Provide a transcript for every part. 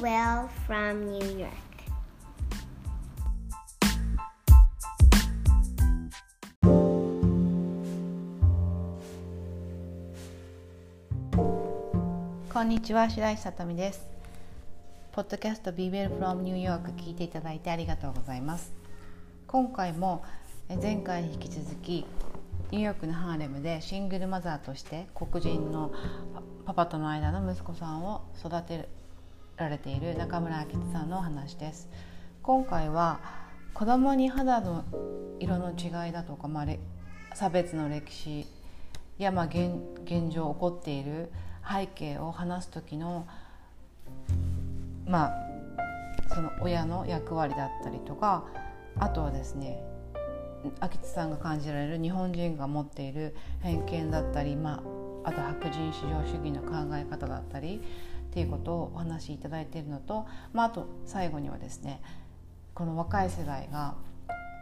Will from New York. こんにちは白石さとみですポッドキャスト Be Well from New York 聞いていただいてありがとうございます今回も前回に引き続きニューヨークのハーレムでシングルマザーとして黒人のパパとの間の息子さんを育てるられている中村明さんの話です。今回は子供に肌の色の違いだとか、まあ、差別の歴史や、まあ現、現状起こっている背景を話す時のまあその親の役割だったりとかあとはですね明智さんが感じられる日本人が持っている偏見だったり、まあ、あと白人至上主義の考え方だったりっていうことをお話しいただいているのと、まあ、あと最後にはですねこの若い世代が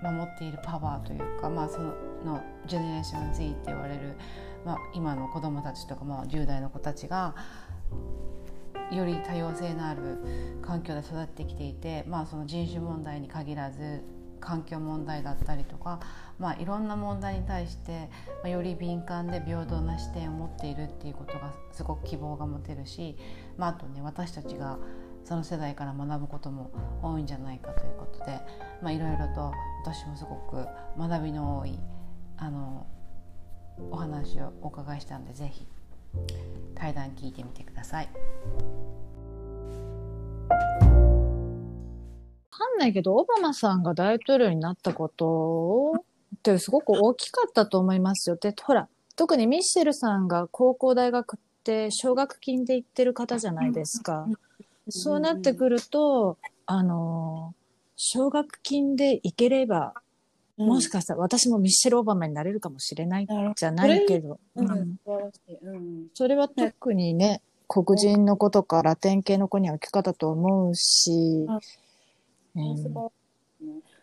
守っているパワーというか、まあ、そのジェネレーション Z って言われる、まあ、今の子どもたちとか、まあ、10代の子たちがより多様性のある環境で育ってきていて、まあ、その人種問題に限らず環境問題だったりとか、まあ、いろんな問題に対して、ま、より敏感で平等な視点を持っているっていうことがすごく希望が持てるし、まあ、あとね私たちがその世代から学ぶことも多いんじゃないかということで、まあ、いろいろと私もすごく学びの多いあのお話をお伺いしたのでぜひ対談聞いてみてください。かんないけど、オバマさんが大統領になったことってすごく大きかったと思いますよ。で、ほら、特にミッシェルさんが高校大学って奨学金で行ってる方じゃないですか。そうなってくると、あの、奨学金で行ければ、もしかしたら私もミッシェル・オバマになれるかもしれないじゃないけど、うん、それは特にね、黒人の子とかラテン系の子には大きかったと思うし、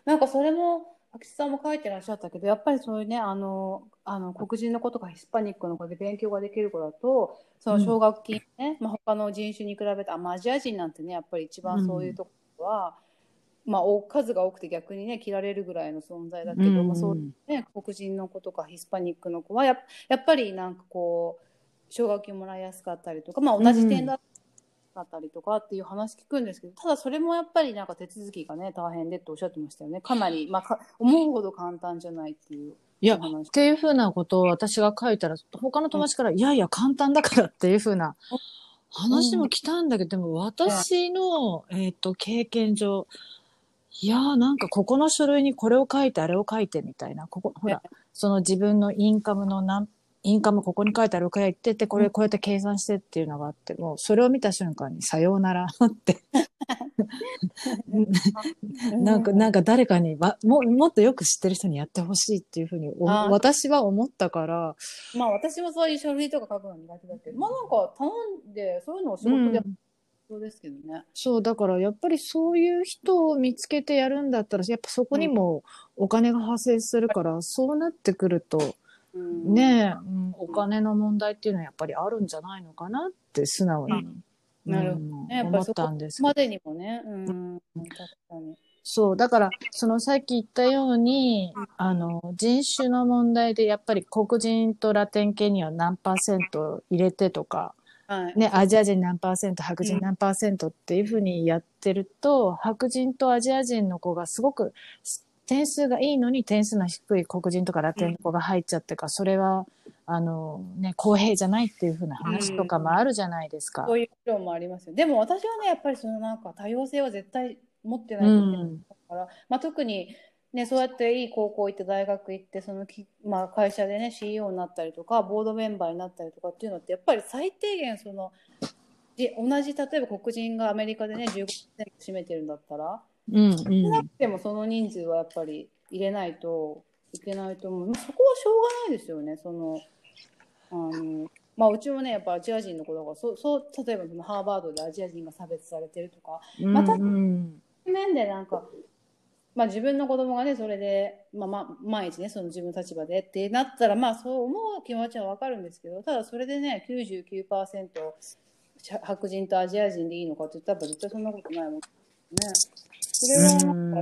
なんかそれも秋さんも書いてらっしゃったけどやっぱりそういうねあのあの黒人の子とかヒスパニックの子で勉強ができる子だとその奨学金ね、うん、まあ、他の人種に比べてあ、まあ、アジア人なんてねやっぱり一番そういうところは、うん、まあ、数が多くて逆にね切られるぐらいの存在だけど、うん、まあ、そうね、黒人の子とかヒスパニックの子はややっぱりなんかこう奨学金もらいやすかったりとか、まあ、同じ点だだったりとかっていう話聞くんですけどただそれもやっぱりなんか手続きがね大変でっておっしゃってましたよね。かなり、まあ、か思うほど簡単じゃないっていう。いや、っていうふうなことを私が書いたら、他の友達から、いやいや、簡単だからっていうふうな話も来たんだけど、でも私の、えっ、と、経験上、いやーなんかここの書類にこれを書いて、あれを書いてみたいな、ここ、ほら、その自分のインカムの何インカムここに書いてあるから言ってて、これこうやって計算してっていうのがあって、もうそれを見た瞬間にさようなら って。なんか、なんか誰かにわも、もっとよく知ってる人にやってほしいっていうふうに私は思ったから。まあ私もそういう書類とか書くの苦手だけど、まあなんか頼んで、そういうのを仕事で、うん。そうですけどね。そう、だからやっぱりそういう人を見つけてやるんだったら、やっぱそこにもお金が発生するから、うん、そうなってくると、ねえ、うん、お金の問題っていうのはやっぱりあるんじゃないのかなって素直に、なるほど。ね、思ったんですまでにもね、うん、確かに。そう。だから、そのさっき言ったように、あの、人種の問題でやっぱり黒人とラテン系には何パーセント入れてとか、はい、ね、アジア人何パーセント、白人何パーセントっていうふうにやってると、うん、白人とアジア人の子がすごく点数がいいのに点数の低い黒人とかラテンの子が入っちゃってか、それは、あの、ね、公平じゃないっていうふうな話とかもあるじゃないですか。うん、そういう議論もありますよ。でも私はね、やっぱりそのなんか多様性は絶対持ってないから、うん、まあ特に、ね、そうやっていい高校行って大学行ってそのき、まあ、会社でね CEO になったりとかボードメンバーになったりとかっていうのってやっぱり最低限その同じ例えば黒人がアメリカでね15%占めてるんだったらうんうん、なくてもその人数はやっぱり入れないといけないと思う。そこはしょうがないですよね。そのあのまあ、うちもねやっぱアジア人の子だからそうそう例えばそのハーバードでアジア人が差別されてるとか、また面でなんか、まあ、自分の子供がねそれで、まあ、ま毎日ねその自分の立場でってなったらまあそう思う気持ちはわかるんですけどただそれでね99%しゃ白人とアジア人でいいのかって言ったら絶対そんなことないもんね。それはなんか、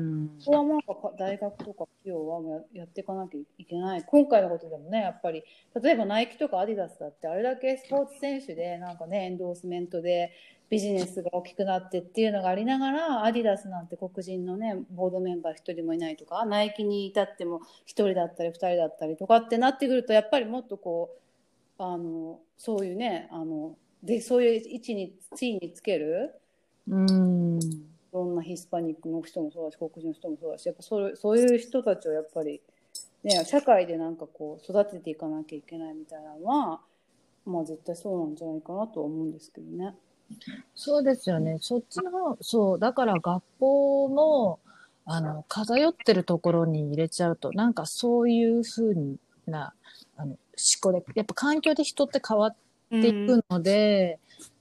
ここはなんかか大学とか企業はややっていかなきゃいけない。今回のことでもね、やっぱり、例えばナイキとかアディダスだって、あれだけスポーツ選手で、なんかね、エンドースメントでビジネスが大きくなってっていうのがありながら、アディダスなんて黒人のね、ボードメンバー一人もいないとか、ナイキに至っても一人だったり二人だったりとかってなってくると、やっぱりもっとこう、あの、そういうね、あの、で、そういう位置に、地位につける、うん。いろんなヒスパニックの人もそうだし黒人の人もそうだしやっぱそうそういう人たちをやっぱり、ね、社会でなんかこう育てていかなきゃいけないみたいなのはまあ絶対そうなんじゃないかなとは思うんですけどね。そうですよね。そっちの、そう、だから学校の、あの、偏ってるところに入れちゃうと、なんかそういうふうな、あの、思考で、やっぱ環境で人って変わっていくので、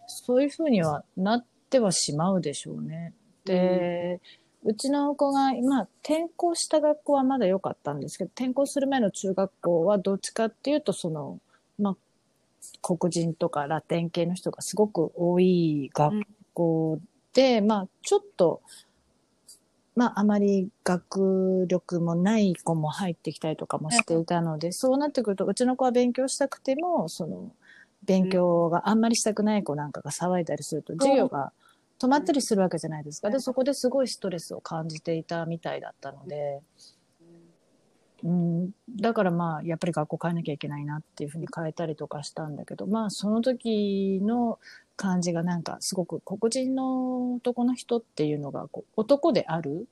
そういうふうにはなってはしまうでしょうね。で、うちの子が今転校した学校はまだ良かったんですけど、転校する前の中学校はどっちかっていうと、その、まあ、黒人とかラテン系の人がすごく多い学校で、まあ、ちょっと、まあ、あまり学力もない子も入ってきたりとかもしていたので、そうなってくると、うちの子は勉強したくても、その、勉強があんまりしたくない子なんかが騒いだりすると、授業が止まったりするわけじゃないですか。で、そこですごいストレスを感じていたみたいだったので、うん、だからまあ、やっぱり学校変えなきゃいけないなっていうふうに変えたりとかしたんだけど、まあ、その時の感じがなんか、すごく黒人の男の人っていうのがこう、男である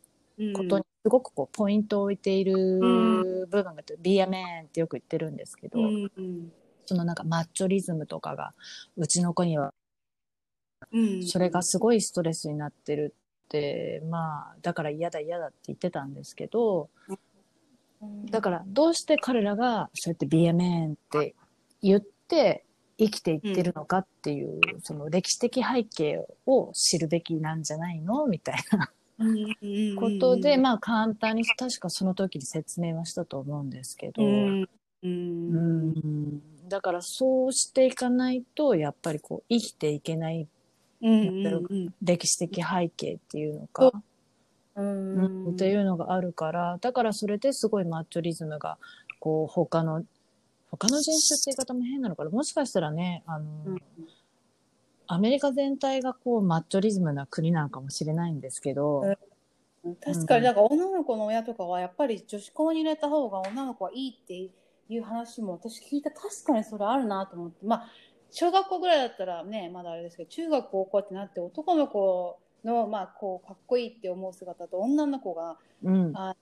ことにすごくこう、ポイントを置いている部分があって、be a man ってよく言ってるんですけど、うんうん。そのなんかマッチョリズムとかが、うちの子にはうん。それがすごいストレスになってるって、まあ、だから嫌だ嫌だって言ってたんですけど、だからどうして彼らがそうやって man って言って生きていってるのかっていう、その歴史的背景を知るべきなんじゃないの？みたいな。ことで、まあ簡単に確かその時に説明はしたと思うんですけど、うん。だからそうしていかないと、やっぱりこう生きていけないうんうん歴史的背景っていうのか、う。ん。うんっていうのがあるから、だからそれですごいマッチョリズムが、こう、他の、他の人種って言い方も変なのかな。もしかしたらね、あの、うんアメリカ全体がこう、マッチョリズムな国なのかもしれないんですけど、確かに、だから女の子の親とかはやっぱり女子校に入れた方が女の子はいいっていう話も私聞いた確かにそれあるなと思って。まあ小学校ぐらいだったらねまだあれですけど中学高校ってなって男の子のまあこうかっこいいって思う姿と女の子がうん。あ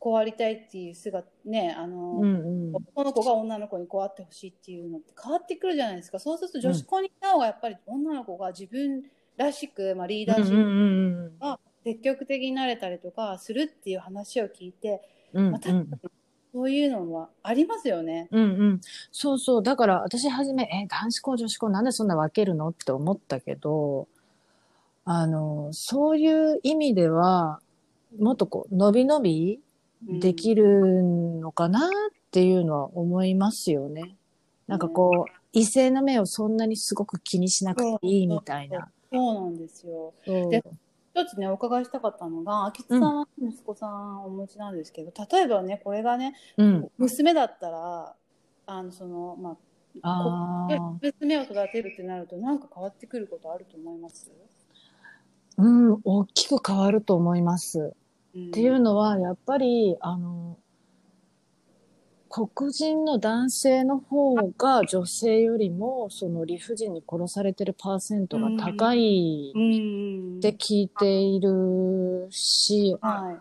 こうありたいっていう姿ねあの、うんうん。男の子が女の子にこうあってほしいっていうのって変わってくるじゃないですかそうすると女子校に行った方がやっぱり女の子が自分らしく、まあ、リーダーシップが積極的になれたりとかするっていう話を聞いて、うんうん。まあ、確かにそういうのはありますよね。うんうん。そうそう。だから私はじめ、え、男子校女子校なんでそんな分けるの？って思ったけど、あの、そういう意味では、もっとこう、伸び伸びできるのかなっていうのは思いますよね。なんかこう、異性の目をそんなにすごく気にしなくていいみたいな。そうなんですよ。で一つね、お伺いしたかったのが、秋津さんは息子さんお持ちなんですけど、例えばね、これがね、うん。娘だったら、あの、その、まあ。娘を育てるってなると、なんか変わってくることあると思います？うん、大きく変わると思います。っっていうのは、やっぱり、あの、黒人の男性の方が女性よりも、その理不尽に殺されてるパーセントが高いうんって聞いているし、は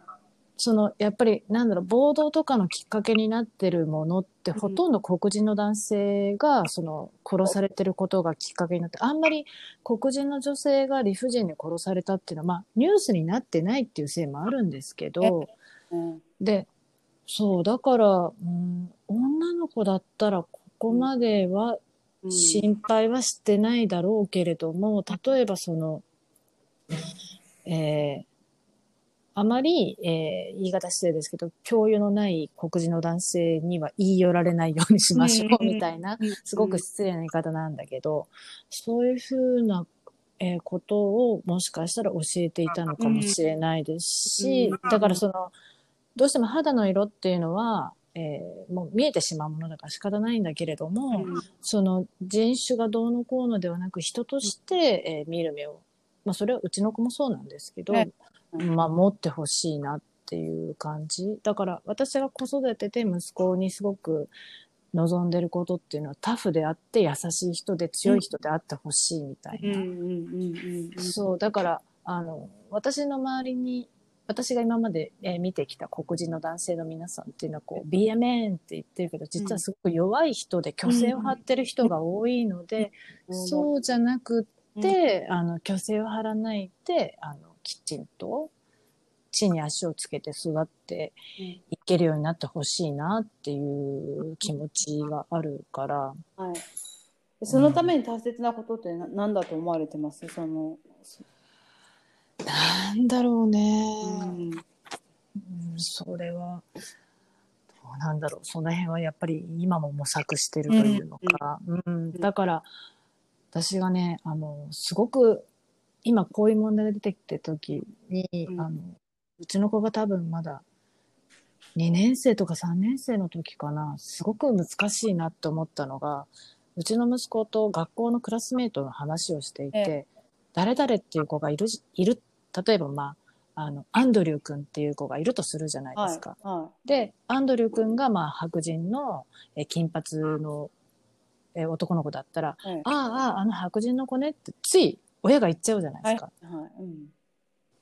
その、やっぱり、なんだろう、暴動とかのきっかけになってるものって、うんほとんど黒人の男性が、その、殺されてることがきっかけになって、あんまり黒人の女性が理不尽に殺されたっていうのは、まあ、ニュースになってないっていうせいもあるんですけど、で、そう、だから、うん、女の子だったら、ここまではうん。心配はしてないだろうけれども、例えばその、えーあまり、えー言い方失礼ですけど、教養のない黒人の男性には言い寄られないようにしましょうみたいな、すごく失礼な言い方なんだけど、そういうふうな、えーことをもしかしたら教えていたのかもしれないですし、うん。だからその、どうしても肌の色っていうのは、えーもう見えてしまうものだから仕方ないんだけれども、うんその人種がどうのこうのではなく人として、えー見る目を、まあそれはうちの子もそうなんですけど、ねまあ持ってほしいなっていう感じ。だから私が子育てて息子にすごく望んでることっていうのはタフであって優しい人で強い人であってほしいみたいな。そう、だから、あの、私の周りに、私が今まで、えー見てきた黒人の男性の皆さんっていうのは、こう、be a man って言ってるけど、実はすごく弱い人で虚勢を張ってる人が多いので、そうじゃなくって、あの、虚勢を張らないで、あの、きちんと、地に足をつけて育っていけるようになってほしいなっていう気持ちがあるから、はい。でそのために大切なことってな何だと思われてます？その、なんだろうね。うん。うん。それは、どうなんだろう。その辺はやっぱり今も模索してるというのか。うん。だから、私がね、あの、すごく、今こういう問題が出てきてる時に、うん。あの、うちの子が多分まだ2年生とか3年生の時かな、すごく難しいなって思ったのが、うちの息子と学校のクラスメートの話をしていて、え誰々っていう子がいるじ、いる、例えばまあ、あの、アンドリュー君っていう子がいるとするじゃないではいすか。はで、アンドリュー君がまあ白人のえ金髪のえ男の子だったら、いはいああ、あの白人の子ねってつい親が言っちゃうじゃないですか。はいうん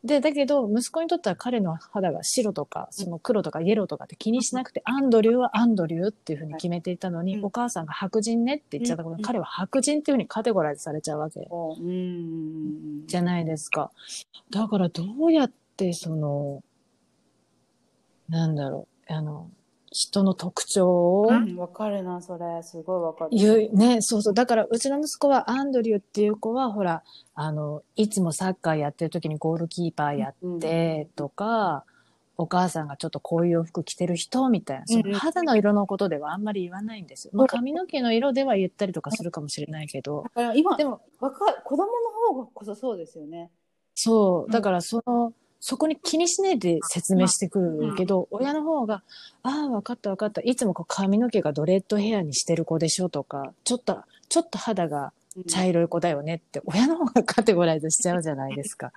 で、だけど息子にとっては彼の肌が白とか、その黒とかイエローとかって気にしなくて、アンドリューはアンドリューっていうふうに決めていたのに、うんお母さんが白人ねって言っちゃったこと、うん彼は白人っていうふうにカテゴライズされちゃうわけ。じゃないですか。だからどうやってその、なんだろう、あの、人の特徴をうん。わかるなそれ。すごいわかる。言う、ね、そうそう。だから、うちの息子はアンドリューっていう子は、ほら、あの、いつもサッカーやってる時にゴールキーパーやってとか、お母さんがちょっとこういう洋服着てる人みたいな、そうんうん。の肌の色のことではあんまり言わないんですよ。まあ、髪の毛の色では言ったりとかするかもしれないけど、だから今でも、わかる。子供の方がこそそうですよね。そう、だからその、そこに気にしないで説明してくるけど、親の方が、ああ、わかったわかった。いつもこう髪の毛がドレッドヘアにしてる子でしょとか、ちょっと、ちょっと肌が茶色い子だよねって、親の方がカテゴライズしちゃうじゃないですか。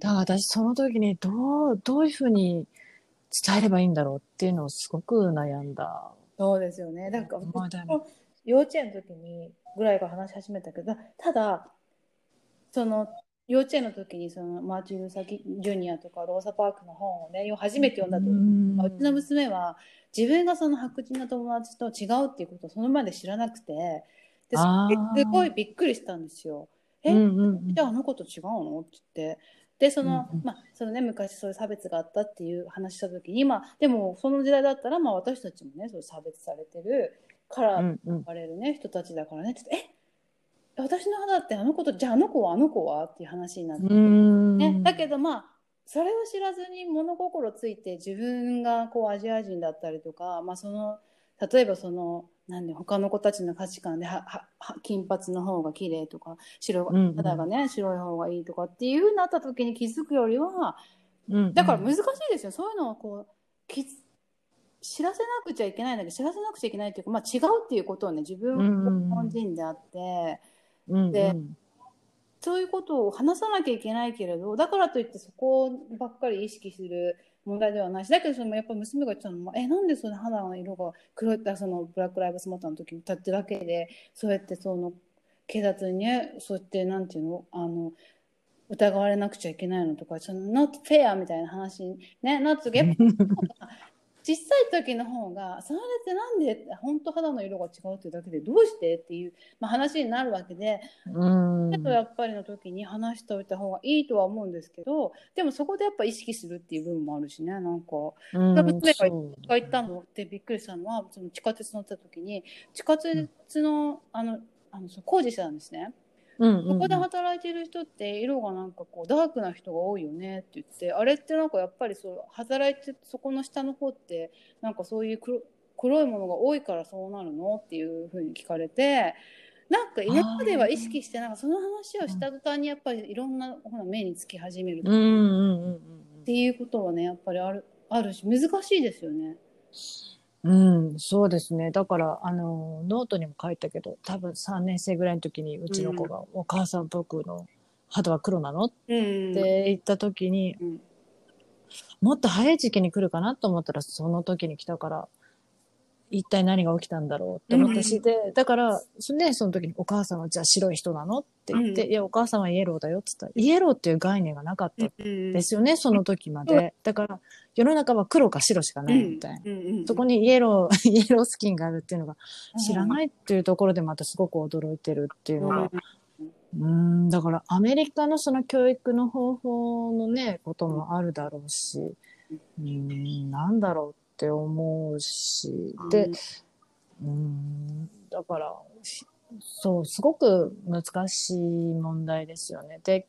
だから私その時にどう、どういうふうに伝えればいいんだろうっていうのをすごく悩んだ。そうですよねだから思い出私も幼稚園の時にぐらいから話し始めたけどただその幼稚園の時にそのマーチン・ルーサー・ジュニアとかローサ・パークの本をね初めて読んだ時う。んうちの娘は自分がその白人の友達と違うっていうことをその前で知らなくてですごいびっくりしたんですよ。え、うんうんうん。じゃああの子と違うの？って言って。でその、うんうん。まあそのね、昔そういう差別があったっていう話した時に、まあ、でもその時代だったら、まあ、私たちもねそう差別されてるからうんうん。言われるね、人たちだからね。って言ってえ？私の肌ってあの子とじゃああの子はあの子は？っていう話になって、うん。ね、だけどまあそれを知らずに物心ついて自分がこうアジア人だったりとか、まあ、その例えばそのなんで他の子たちの価値観でははは金髪の方が綺麗とか白いうんうん。肌がね、白い方がいいとかっていうふうになった時に気づくよりはうんだから難しいですよ、そういうのをこうき知らせなくちゃいけないんだけど知らせなくちゃいけないっていうか、まあ、違うっていうことをね自分はうんうんうん。日本人であって。うんでうんそういうことを話さなきゃいけないけれど、だからといってそこばっかり意識する問題ではないし、だけどそのやっぱ娘が言ってたのも、え、なんでその肌の色が黒いって、そのブラック・ライブスマターの時に立ってだけで、そうやってその警察にね、そうやってなんていうの、あの、疑われなくちゃいけないのとか、その not fair みたいな話にね、なった時、やっぱ 小さい時の方が、それってなんでって本当肌の色が違うっていうだけでどうしてっていう、まあ、話になるわけで、うん。ちとやっぱりの時に話しておいた方がいいとは思うんですけど、でもそこでやっぱ意識するっていう部分もあるしね、なんか、うん娘が行ったのってびっくりしたのは、その地下鉄乗った時に、地下鉄の、あの、あの、工事してたんですね。うんうんここで働いてる人って色がなんかこうダークな人が多いよねって言ってあれってなんかやっぱりそう働いてそこの下の方ってなんかそういう黒黒いものが多いからそうなるのっていうふうに聞かれてなんか今までは意識してなんかその話をした途端にやっぱりいろんなほら目につき始めるうんうんうんうんっていうことはねやっぱりあるあるし難しいですよね。うん、そうですね。だから、あの、ノートにも書いたけど、多分3年生ぐらいの時に、うちの子が、お母さん僕の肌は黒なの？っうん。て言った時に、うん。もっと早い時期に来るかなと思ったら、その時に来たから、一体何が起きたんだろうって思ったし、うんで、だから、そね、その時にお母さんはじゃあ白い人なのって言って、うん。いや、お母さんはイエローだよって言ったら、イエローっていう概念がなかったんですよね、その時まで。だから、世の中は黒か白しかないみたいな。そこにイエロー、イエロースキンがあるっていうのが知らないっていうところでまたすごく驚いてるっていうのが、うーん、だからアメリカのその教育の方法のね、こともあるだろうし、うーん、なんだろうって思うし、で、うーん、だから、そう、すごく難しい問題ですよね。で、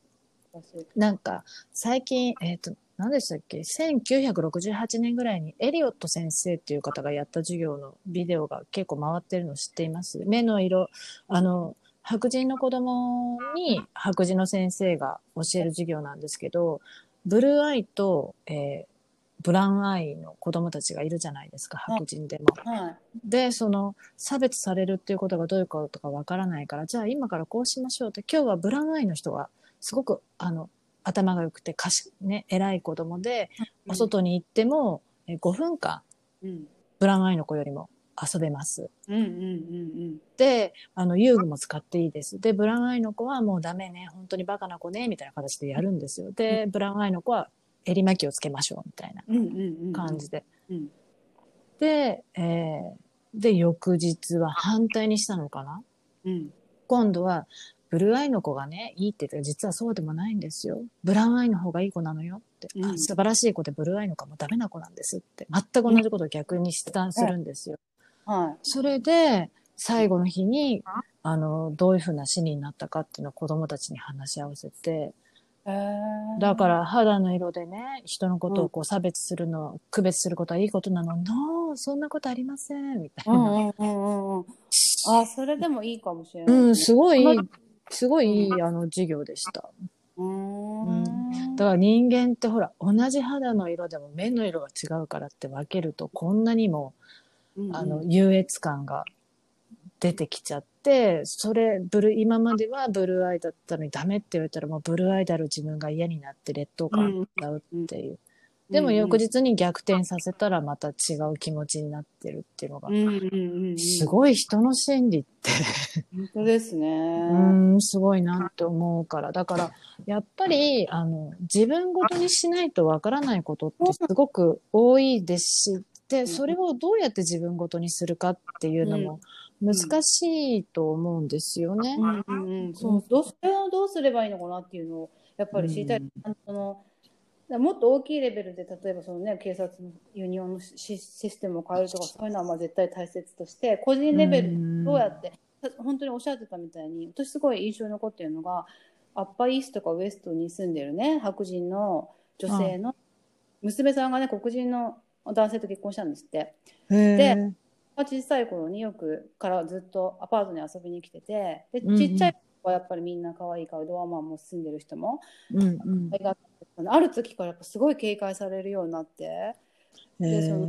なんか、最近、えっ、と、何でしたっけ ?1968 年ぐらいにエリオット先生っていう方がやった授業のビデオが結構回ってるの知っています？目の色、あの、白人の子供に白人の先生が教える授業なんですけど、ブルーアイと、えーブラウンアイの子供たちがいるじゃないですか、白人でも。はいで、その、差別されるっていうことがどういうことかわからないから、じゃあ今からこうしましょうって、今日はブラウンアイの人が、すごく、あの、頭が良くて、かし、ね、偉い子供で、お外に行っても、え5分間、うんブラウンアイの子よりも遊べます。うんうんうんで、あの、遊具も使っていいです。で、ブラウンアイの子はもうダメね、本当にバカな子ね、みたいな形でやるんですよ。で、ブラウンアイの子は襟巻きをつけましょう、みたいなうんうんうんうん感じで。うんで、えーで、翌日は反対にしたのかな？うん今度は、ブルーアイの子がね、いいって言って実はそうでもないんですよ。ブラウンアイの方がいい子なのよって。うんあ素晴らしい子でブルーアイの子はもうダメな子なんですって。全く同じことを逆に出談するんですよ。はそれで、最後の日に、あの、どういうふうな死になったかっていうのを子供たちに話し合わせて、だから肌の色でね、人のことをこう差別するの、区別することはいいことなの。ノー、そんなことありません、みたいな。うんうんうんうんうん。あ、それでもいいかもしれない。うん、すごいすごいいい、あの、授業でした。うーん。だから人間ってほら、同じ肌の色でも目の色が違うからって分けると、こんなにも、うんうんあの、優越感が出てきちゃって、それ、ブルー、今まではブルーアイだったのにダメって言われたらもうブルーアイである自分が嫌になって劣等感を歌うっていう。でも翌日に逆転させたらまた違う気持ちになってるっていうのがうん、うんうんうん。すごい人の心理って、本当ですね。うん、すごいなって思うから。だから、やっぱり、あの、自分ごとにしないとわからないことってすごく多いですし、で、それをどうやって自分ごとにするかっていうのも難しいと思うんですよね。うんそうどうそれをどうすればいいのかなっていうのをやっぱり知りたい、あのもっと大きいレベルで例えばその、ね、警察のユニオンのシシステムを変えるとかそういうのはまあ絶対大切として個人レベルでどうやって、本当におっしゃってたみたいに私すごい印象に残っているのがアッパーイーストとかウエストに住んでるね白人の女性の娘さんがね黒人の男性と結婚したんですって。で、小さい頃によくからずっとアパートに遊びに来ててでうんうん。ちっちゃい子はやっぱりみんな可愛いからドアマンも住んでる人も、うんうん。ある時からやっぱすごい警戒されるようになって、でその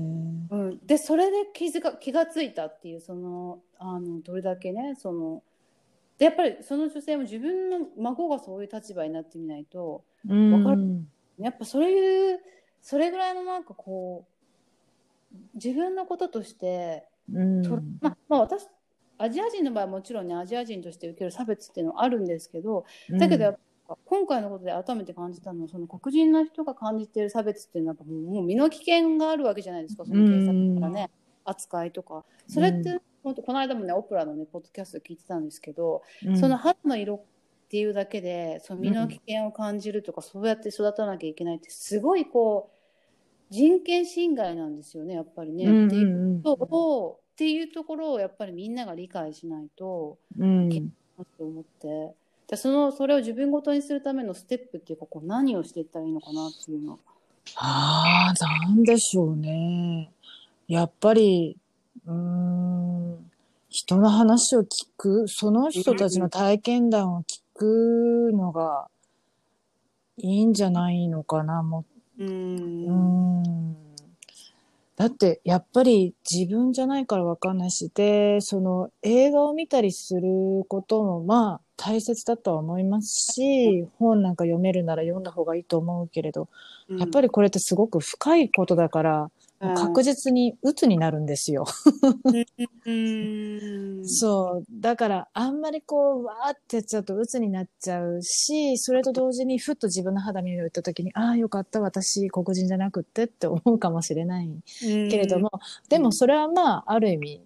うん、でそれで気づか気がついたっていうそのあのどれだけねそのでやっぱりその女性も自分の孫がそういう立場になってみないとうん、わかるやっぱそういうそれぐらいのなんかこう自分のこととしてうん。とまあまあ、私アジア人の場合はもちろんねアジア人として受ける差別っていうのはあるんですけどだけどやっぱ今回のことで改めて感じたのはその黒人の人が感じている差別っていうのはもう身の危険があるわけじゃないですかその警察からね扱いとか。それって本当この間もねオプラのねポッドキャスト聞いてたんですけど、うん、その肌の色っていうだけでその身の危険を感じるとか、そうやって育たなきゃいけないってすごいこう人権侵害なんですよねやっぱりね。うんっていうことをっていうところをやっぱりみんなが理解しないとうんなって思ってでそのそれを自分ごとにするためのステップっていうかこう何をしていったらいいのかなっていうの。ああ、なんでしょうね。やっぱり、うーん、人の話を聞く、その人たちの体験談を聞くのがいいんじゃないのかな、もうう。ん。だって、やっぱり自分じゃないからわかんないし、で、その映画を見たりすることも、まあ、大切だとは思いますし、本なんか読めるなら読んだ方がいいと思うけれど、やっぱりりこれってすごく深いことだから、確実に鬱になるんですよ。うん。そう。だから、あんまりこう、わーってやっちゃうと鬱になっちゃうし、それと同時にふっと自分の肌見を言った時に、ああ、よかった、私、黒人じゃなくってって思うかもしれないけれども、でもそれはまあ、ある意味、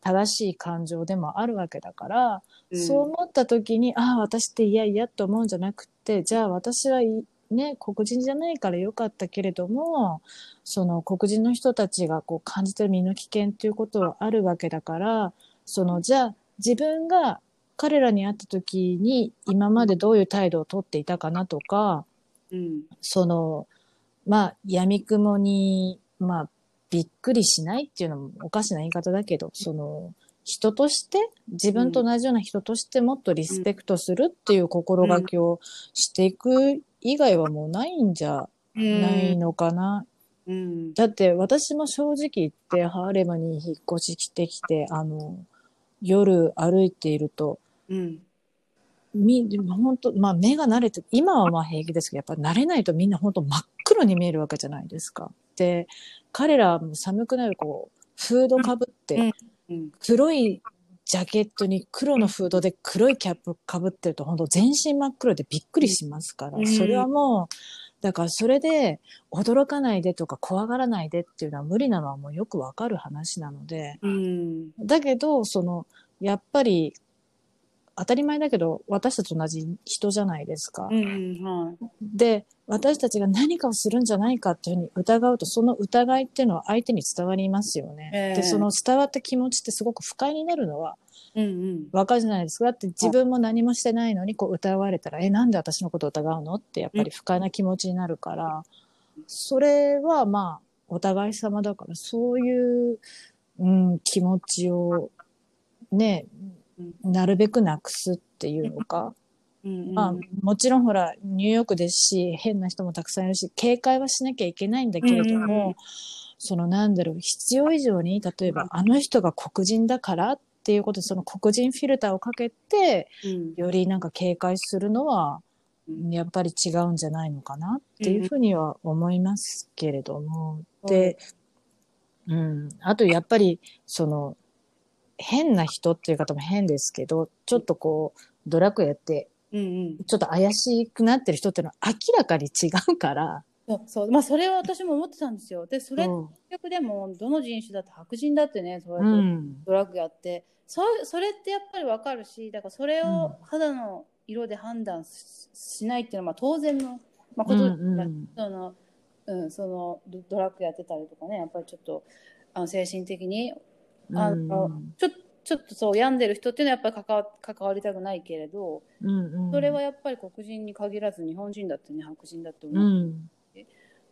正しい感情でもあるわけだから、そう思った時に、ああ、私って嫌々って思うんじゃなくて、じゃあ私はいね、黒人じゃないからよかったけれども、その黒人の人たちがこう感じてる身の危険っていうことはあるわけだから、その、じゃあ自分が彼らに会った時に今までどういう態度をとっていたかなとか、うん。その、まあ、闇雲に、まあ、びっくりしないっていうのもおかしな言い方だけど、その、人として、自分と同じような人としてもっとリスペクトするっていう心がけをしていく以外はもうないんじゃないのかな。うん。だって私も正直言ってハーレムに引っ越ししてきて、あの、夜歩いていると、うん。み、本当まあ目が慣れて、今はまあ平気ですけど、やっぱ慣れないとみんな本当真っ黒に見えるわけじゃないですか。で、彼らも寒くなるこう、フードかぶって、黒いジャケットに黒のフードで黒いキャップかぶってると本当全身真っ黒でびっくりしますから、うん。それはもう、だからそれで驚かないでとか怖がらないでっていうのは無理なのはもうよくわかる話なので、うん。だけど、その、やっぱり、当たり前だけど、私たちと同じ人じゃないですか。うんはいで、私たちが何かをするんじゃないかっていうふうに疑うと、その疑いっていうのは相手に伝わりますよね。ええで、その伝わった気持ちってすごく不快になるのはうんうんわかるじゃないですか。だって自分も何もしてないのにこう疑われたら、え、なんで私のことを疑うのってやっぱり不快な気持ちになるから、それはまあ、お互い様だから、そういう、うん、気持ちを、ね、なるべくなくすっていうのか。うんうんまあ、もちろんほら、ニューヨークですし、変な人もたくさんいるし、警戒はしなきゃいけないんだけれども、そのなんだろう、必要以上に、例えば、あの人が黒人だからっていうことで、その黒人フィルターをかけて、うんよりなんか警戒するのは、うんやっぱり違うんじゃないのかなっていうふうには思いますけれども。うんで、うん。あとやっぱり、その、変な人っていう方も変ですけど、ちょっとこう、ドラッグやって、うんうん。ちょっと怪しくなってる人っていうのは明らかに違うから。そうそう。まあそれは私も思ってたんですよ。でそれうん。結局でもどの人種だって白人だってねそうやうってん。ドラッグやって、そそれってやっぱりわかるしだからそれうん。を肌の色で判断ししないっていうのはまあ当然の、まあ、ことだうんうんそのうん、そのドドラッグやってたりとかねやっぱりちょっとあの精神的にあの、うんちょちょっとそう病んでる人っていうのはやっぱり関わ関わりたくないけれど、うんうん。それはやっぱり黒人に限らず日本人だってね白人だってう思う。ん。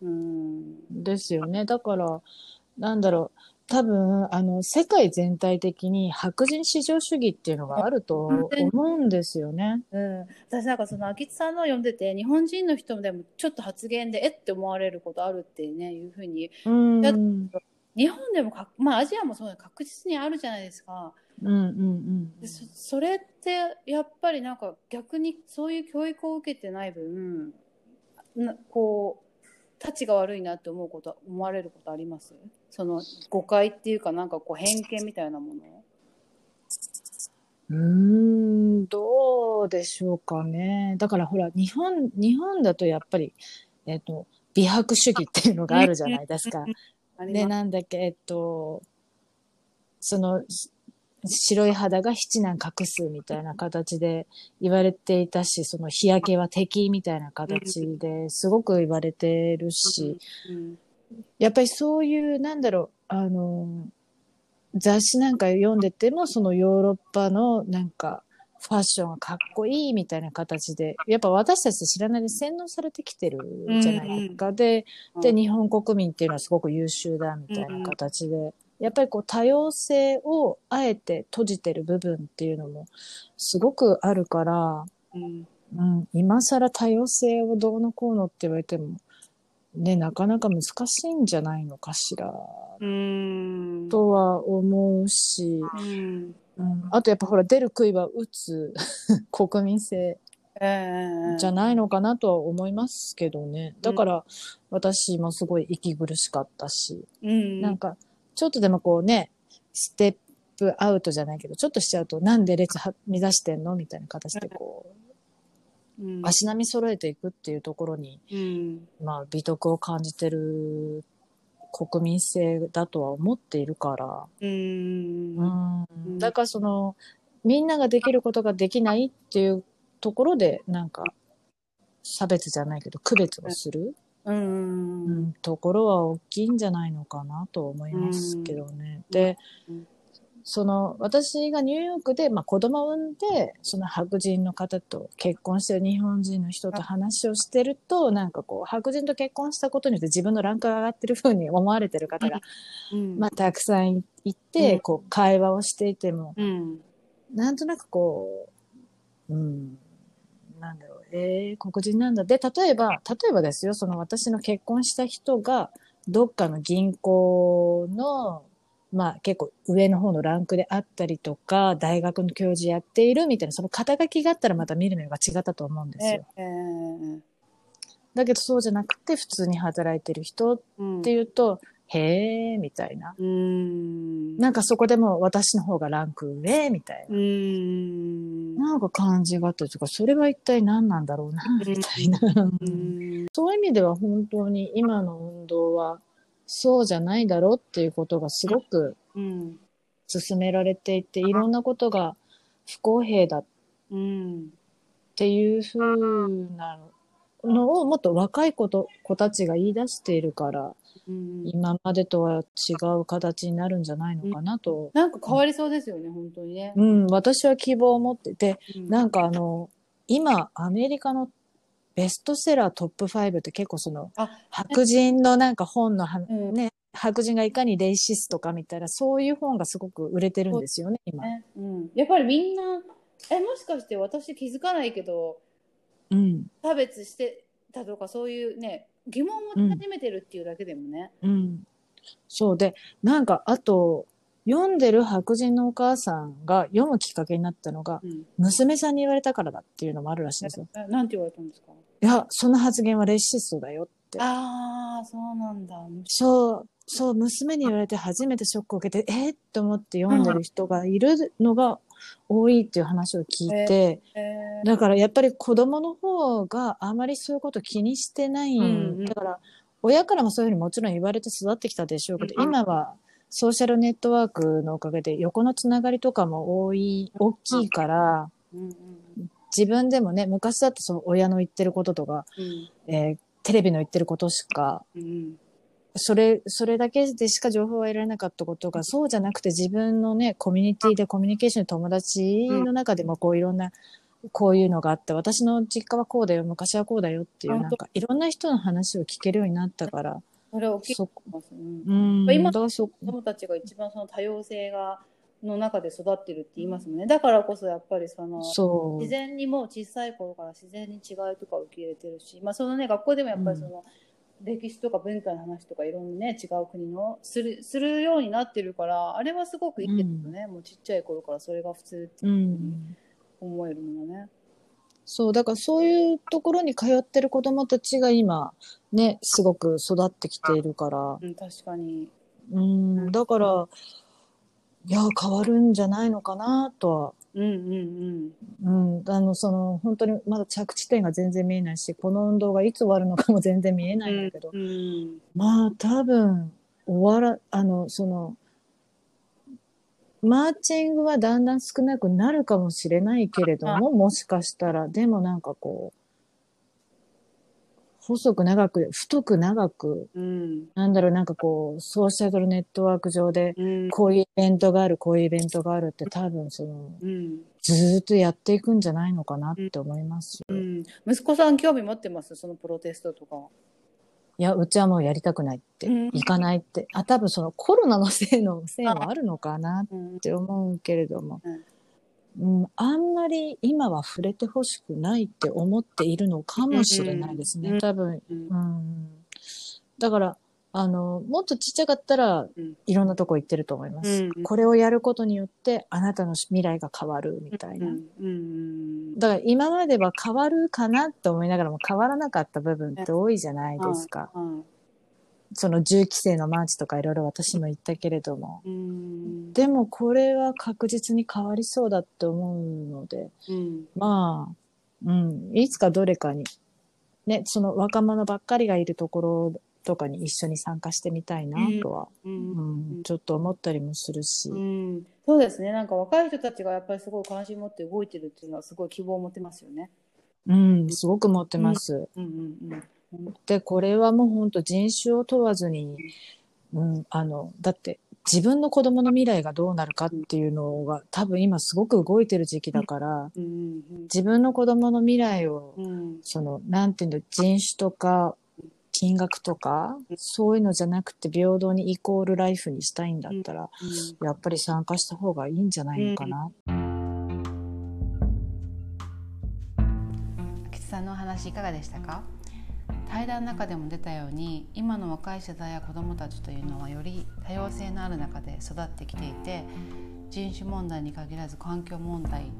うんですよね。だから、なんだろう。多分、あの、世界全体的に白人至上主義っていうのがあると思うんですよね。うん、私なんかその秋津さんの読んでて日本人の人でもちょっと発言でえって思われることあるってねいうふうにうん。日本でもかまあアジアもそうだ確実にあるじゃないですかうんうんでそそれってやっぱりなんか逆にそういう教育を受けてない分なこうたちが悪いなって思うこと思われることあります？その誤解っていうかなんかこう偏見みたいなものうーん、どうでしょうかね。だからほら、日本、日本だとやっぱり、えっと、美白主義っていうのがあるじゃないですか。で、なんだっけ、えっと、その、し白い肌が七難隠すみたいな形で言われていたし、その日焼けは敵みたいな形ですごく言われてるし、うん。やっぱりそういう、なんだろう、あの、雑誌なんか読んでても、そのヨーロッパのなんか、ファッションがかっこいいみたいな形で、やっぱ私たち知らないで洗脳されてきてるじゃないですか。で、で、日本国民っていうのはすごく優秀だみたいな形で、やっぱりこう多様性をあえて閉じてる部分っていうのもすごくあるから、うん。うん、今更多様性をどうのこうのって言われても、ね、なかなか難しいんじゃないのかしら、うん。とは思うし、うんうん、あとやっぱほら出る杭は打つ 国民性ええじゃないのかなとは思いますけどね。だから私もすごい息苦しかったし、うん。なんかちょっとでもこうね、ステップアウトじゃないけど、ちょっとしちゃうとなんで列は乱してんのみたいな形でこう、うん。足並み揃えていくっていうところに、うん。まあ美徳を感じてる国民性だとは思っているから、だからその、みんなができることができないっていうところで、なんか、差別じゃないけど、区別をする、ううん。ん、ところは大きいんじゃないのかなと思いますけどね。でうん、その、私がニューヨークで、まあ子供を産んで、その白人の方と結婚してる日本人の人と話をしてると、なんかこう、白人と結婚したことによって自分のランクが上がってる風に思われてる方が、うん。まあたくさんいて、うん。こう、会話をしていても、うん。なんとなくこう、うん、なんだろう、えー、黒人なんだ。で、例えば、例えばですよ、その私の結婚した人が、どっかの銀行の、まあ結構上の方のランクであったりとか、大学の教授やっているみたいな、その肩書きがあったらまた見る目が違ったと思うんですよ。ええだけどそうじゃなくて、普通に働いてる人っうんていうと、へーみたいな。うんなんかそこでも私の方がランク上みたいな。うんなんか感じがあったりとか、それは一体何なんだろうな、みたいな。うんそういう意味では本当に今の運動はそうじゃないだろうっていうことがすごくうん。進められていて、いろんなことが不公平だっうんていうふうなのをもっと若い子と子たちが言い出しているから、うん。今までとは違う形になるんじゃないのかなと。なんか変わりそうですよね、本当にね。うん、私は希望を持ってて、うん。なんかあの、今、アメリカのベストセラートップ5って結構その、あ、白人のなんか本のは、うんね、白人がいかにレイシストかみたいな、そういう本がすごく売れてるんですよね、今。ねうん、やっぱりみんな、え、もしかして私気づかないけど、うん。差別してたとか、そういうね、疑問を持ち始めてるっていうだけでもね。うん。そうで、なんか、あと、読んでる白人のお母さんが読むきっかけになったのが、うん娘さんに言われたからだっていうのもあるらしいんですよ。えなんて言われたんですか？いや、その発言はレイシストだよって。ああ、そうなんだ。そう、そう、娘に言われて初めてショックを受けて、えー、って思って読んでる人がいるのが多いっていう話を聞いて、えだからやっぱり子供の方があまりそういうこと気にしてない。うんうんだから、親からもそういうふうにもちろん言われて育ってきたでしょうけど、うん今はソーシャルネットワークのおかげで横のつながりとかも多い、大きいから、うんうん自分でもね、昔だってその親の言ってることとか、うん。えーテレビの言ってることしかうん。それ、それだけでしか情報は得られなかったことが、そうじゃなくて自分のね、コミュニティでコミュニケーション友達の中でもこういろんな、こういうのがあって、私の実家はこうだよ、昔はこうだよっていう、うんなんかいろんな人の話を聞けるようになったから、それ大きいます。うん。うん、今だからそ、子供たちが一番その多様性がの中で育ってるって言いますもんね。だからこそやっぱりそのそう自、然にもう小さい頃から自然に違いとか受け入れてるし、まあそのね学校でもやっぱりその、歴史とか文化の話とかいろんなね違う国のするするようになってるからあれはすごくいいですよね、もうちっちゃい頃からそれが普通ってうん。思えるものね。そう、だからそういうところに通ってる子供たちが今、ね、すごく育ってきているから、うん、確かに。うん、だから、いや、変わるんじゃないのかなとは。うんうんうん。うん、あの、その、本当にまだ着地点が全然見えないし、この運動がいつ終わるのかも全然見えないんだけど、うんまあ多分、終わら、あの、その、マーチングはだんだん少なくなるかもしれないけれども、もしかしたら、でもなんかこう、細く長く、太く長く、うん。なんだろう、なんかこう、ソーシャルネットワーク上で、うん。こういうイベントがある、こういうイベントがあるって多分その、うん。ずーっとやっていくんじゃないのかなって思いますよ。うん。息子さん興味持ってます？そのプロテストとか。いや、うちはもうやりたくないって、うん行かないって。あ、多分そのコロナのせいの、せいもあるのかなっうん。て思うけれども、うんうん、あんまり今は触れてほしくないって思っているのかもしれないですね。うん多分、うんうん。だから、あの、もっとちっちゃかったらうん、いろんなとこ行ってると思います。うんこれをやることによって、あなたの未来が変わるみたいな。うん。うん。だから今までは変わるかなって思いながらも変わらなかった部分って多いじゃないですか。うん。その銃規制のマーチとかいろいろ私も言ったけれども。うん。でもこれは確実に変わりそうだって思うので、うん。まあ、うん、いつかどれかに、ね、その若者ばっかりがいるところとかに一緒に参加してみたいなとは、ううんん。ちょっと思ったりもするし、うん。そうですね。なんか若い人たちがやっぱりすごい関心持って動いてるっていうのはすごい希望を持てますよね。うん、すごく持ってます。うんうんうん。で、これはもう本当人種を問わずに、うん、あの、だって自分の子供の未来がどうなるかっていうのが多分今すごく動いてる時期だから、うんうん自分の子供の未来を。その、なんていうの、人種とか、金額とか、そういうのじゃなくて平等にイコールライフにしたいんだったら、やっぱり参加した方がいいんじゃないのかな。秋津さんのお話いかがでしたか？対談の中でも出たように今の若い世代や子どもたちというのはより多様性のある中で育ってきていて人種問題に限らず環境問題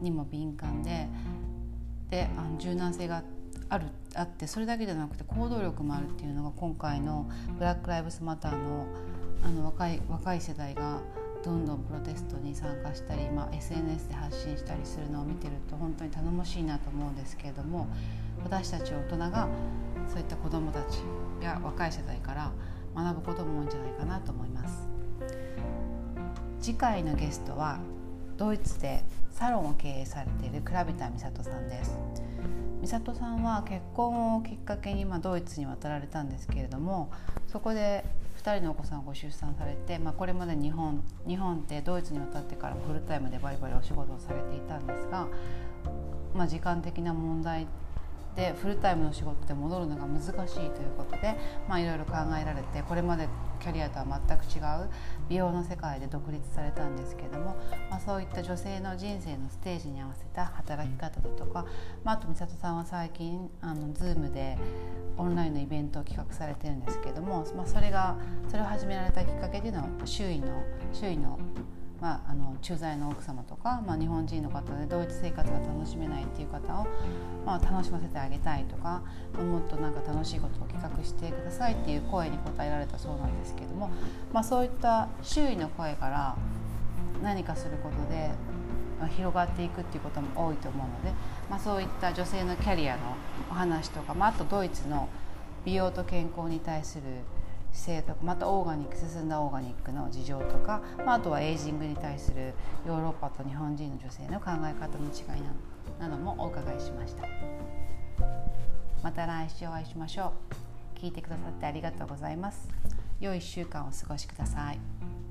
にも敏感でであの柔軟性があるあってそれだけじゃなくて行動力もあるっていうのが今回の「ブラック・ライブズ・マターの」あの若い若い世代がどんどんプロテストに参加したり、まあ、SNS で発信したりするのを見てると本当に頼もしいなと思うんですけれども私たち大人がそういった子どもたちや若い世代から学ぶことも多いんじゃないかなと思います。次回のゲストはドイツでサロンを経営されている倉田美里さんです。美里さんは結婚をきっかけにまあドイツに渡られたんですけれどもそこで2人のお子さんをご出産されて、まあ、これまで日本日本ってドイツに渡ってからフルタイムでバリバリお仕事をされていたんですが、まあ、時間的な問題でフルタイムの仕事で戻るのが難しいということで、ま、いろいろ考えられてこれまでキャリアとは全く違う美容の世界で独立されたんですけども、まあ、そういった女性の人生のステージに合わせた働き方だとか、まあ、あと美里さんは最近あの Zoom でオンラインのイベントを企画されてるんですけども、まあ、それがそれを始められたきっかけというのは周囲の周囲のまあ、あの駐在の奥様とか、まあ、日本人の方でドイツ生活が楽しめないっていう方を、まあ、楽しませてあげたいとかもっとなんか楽しいことを企画してくださいっていう声に応えられたそうなんですけども、まあ、そういった周囲の声から何かすることでまあ広がっていくっていうことも多いと思うので、まあ、そういった女性のキャリアのお話とか、まあ、あとドイツの美容と健康に対する姿勢とかまたオーガニック進んだオーガニックの事情とか、まあ、あとはエイジングに対するヨーロッパと日本人の女性の考え方の違いなどなどもお伺いしました。また来週お会いしましょう。聞いてくださってありがとうございます。良い1週間をお過ごしください。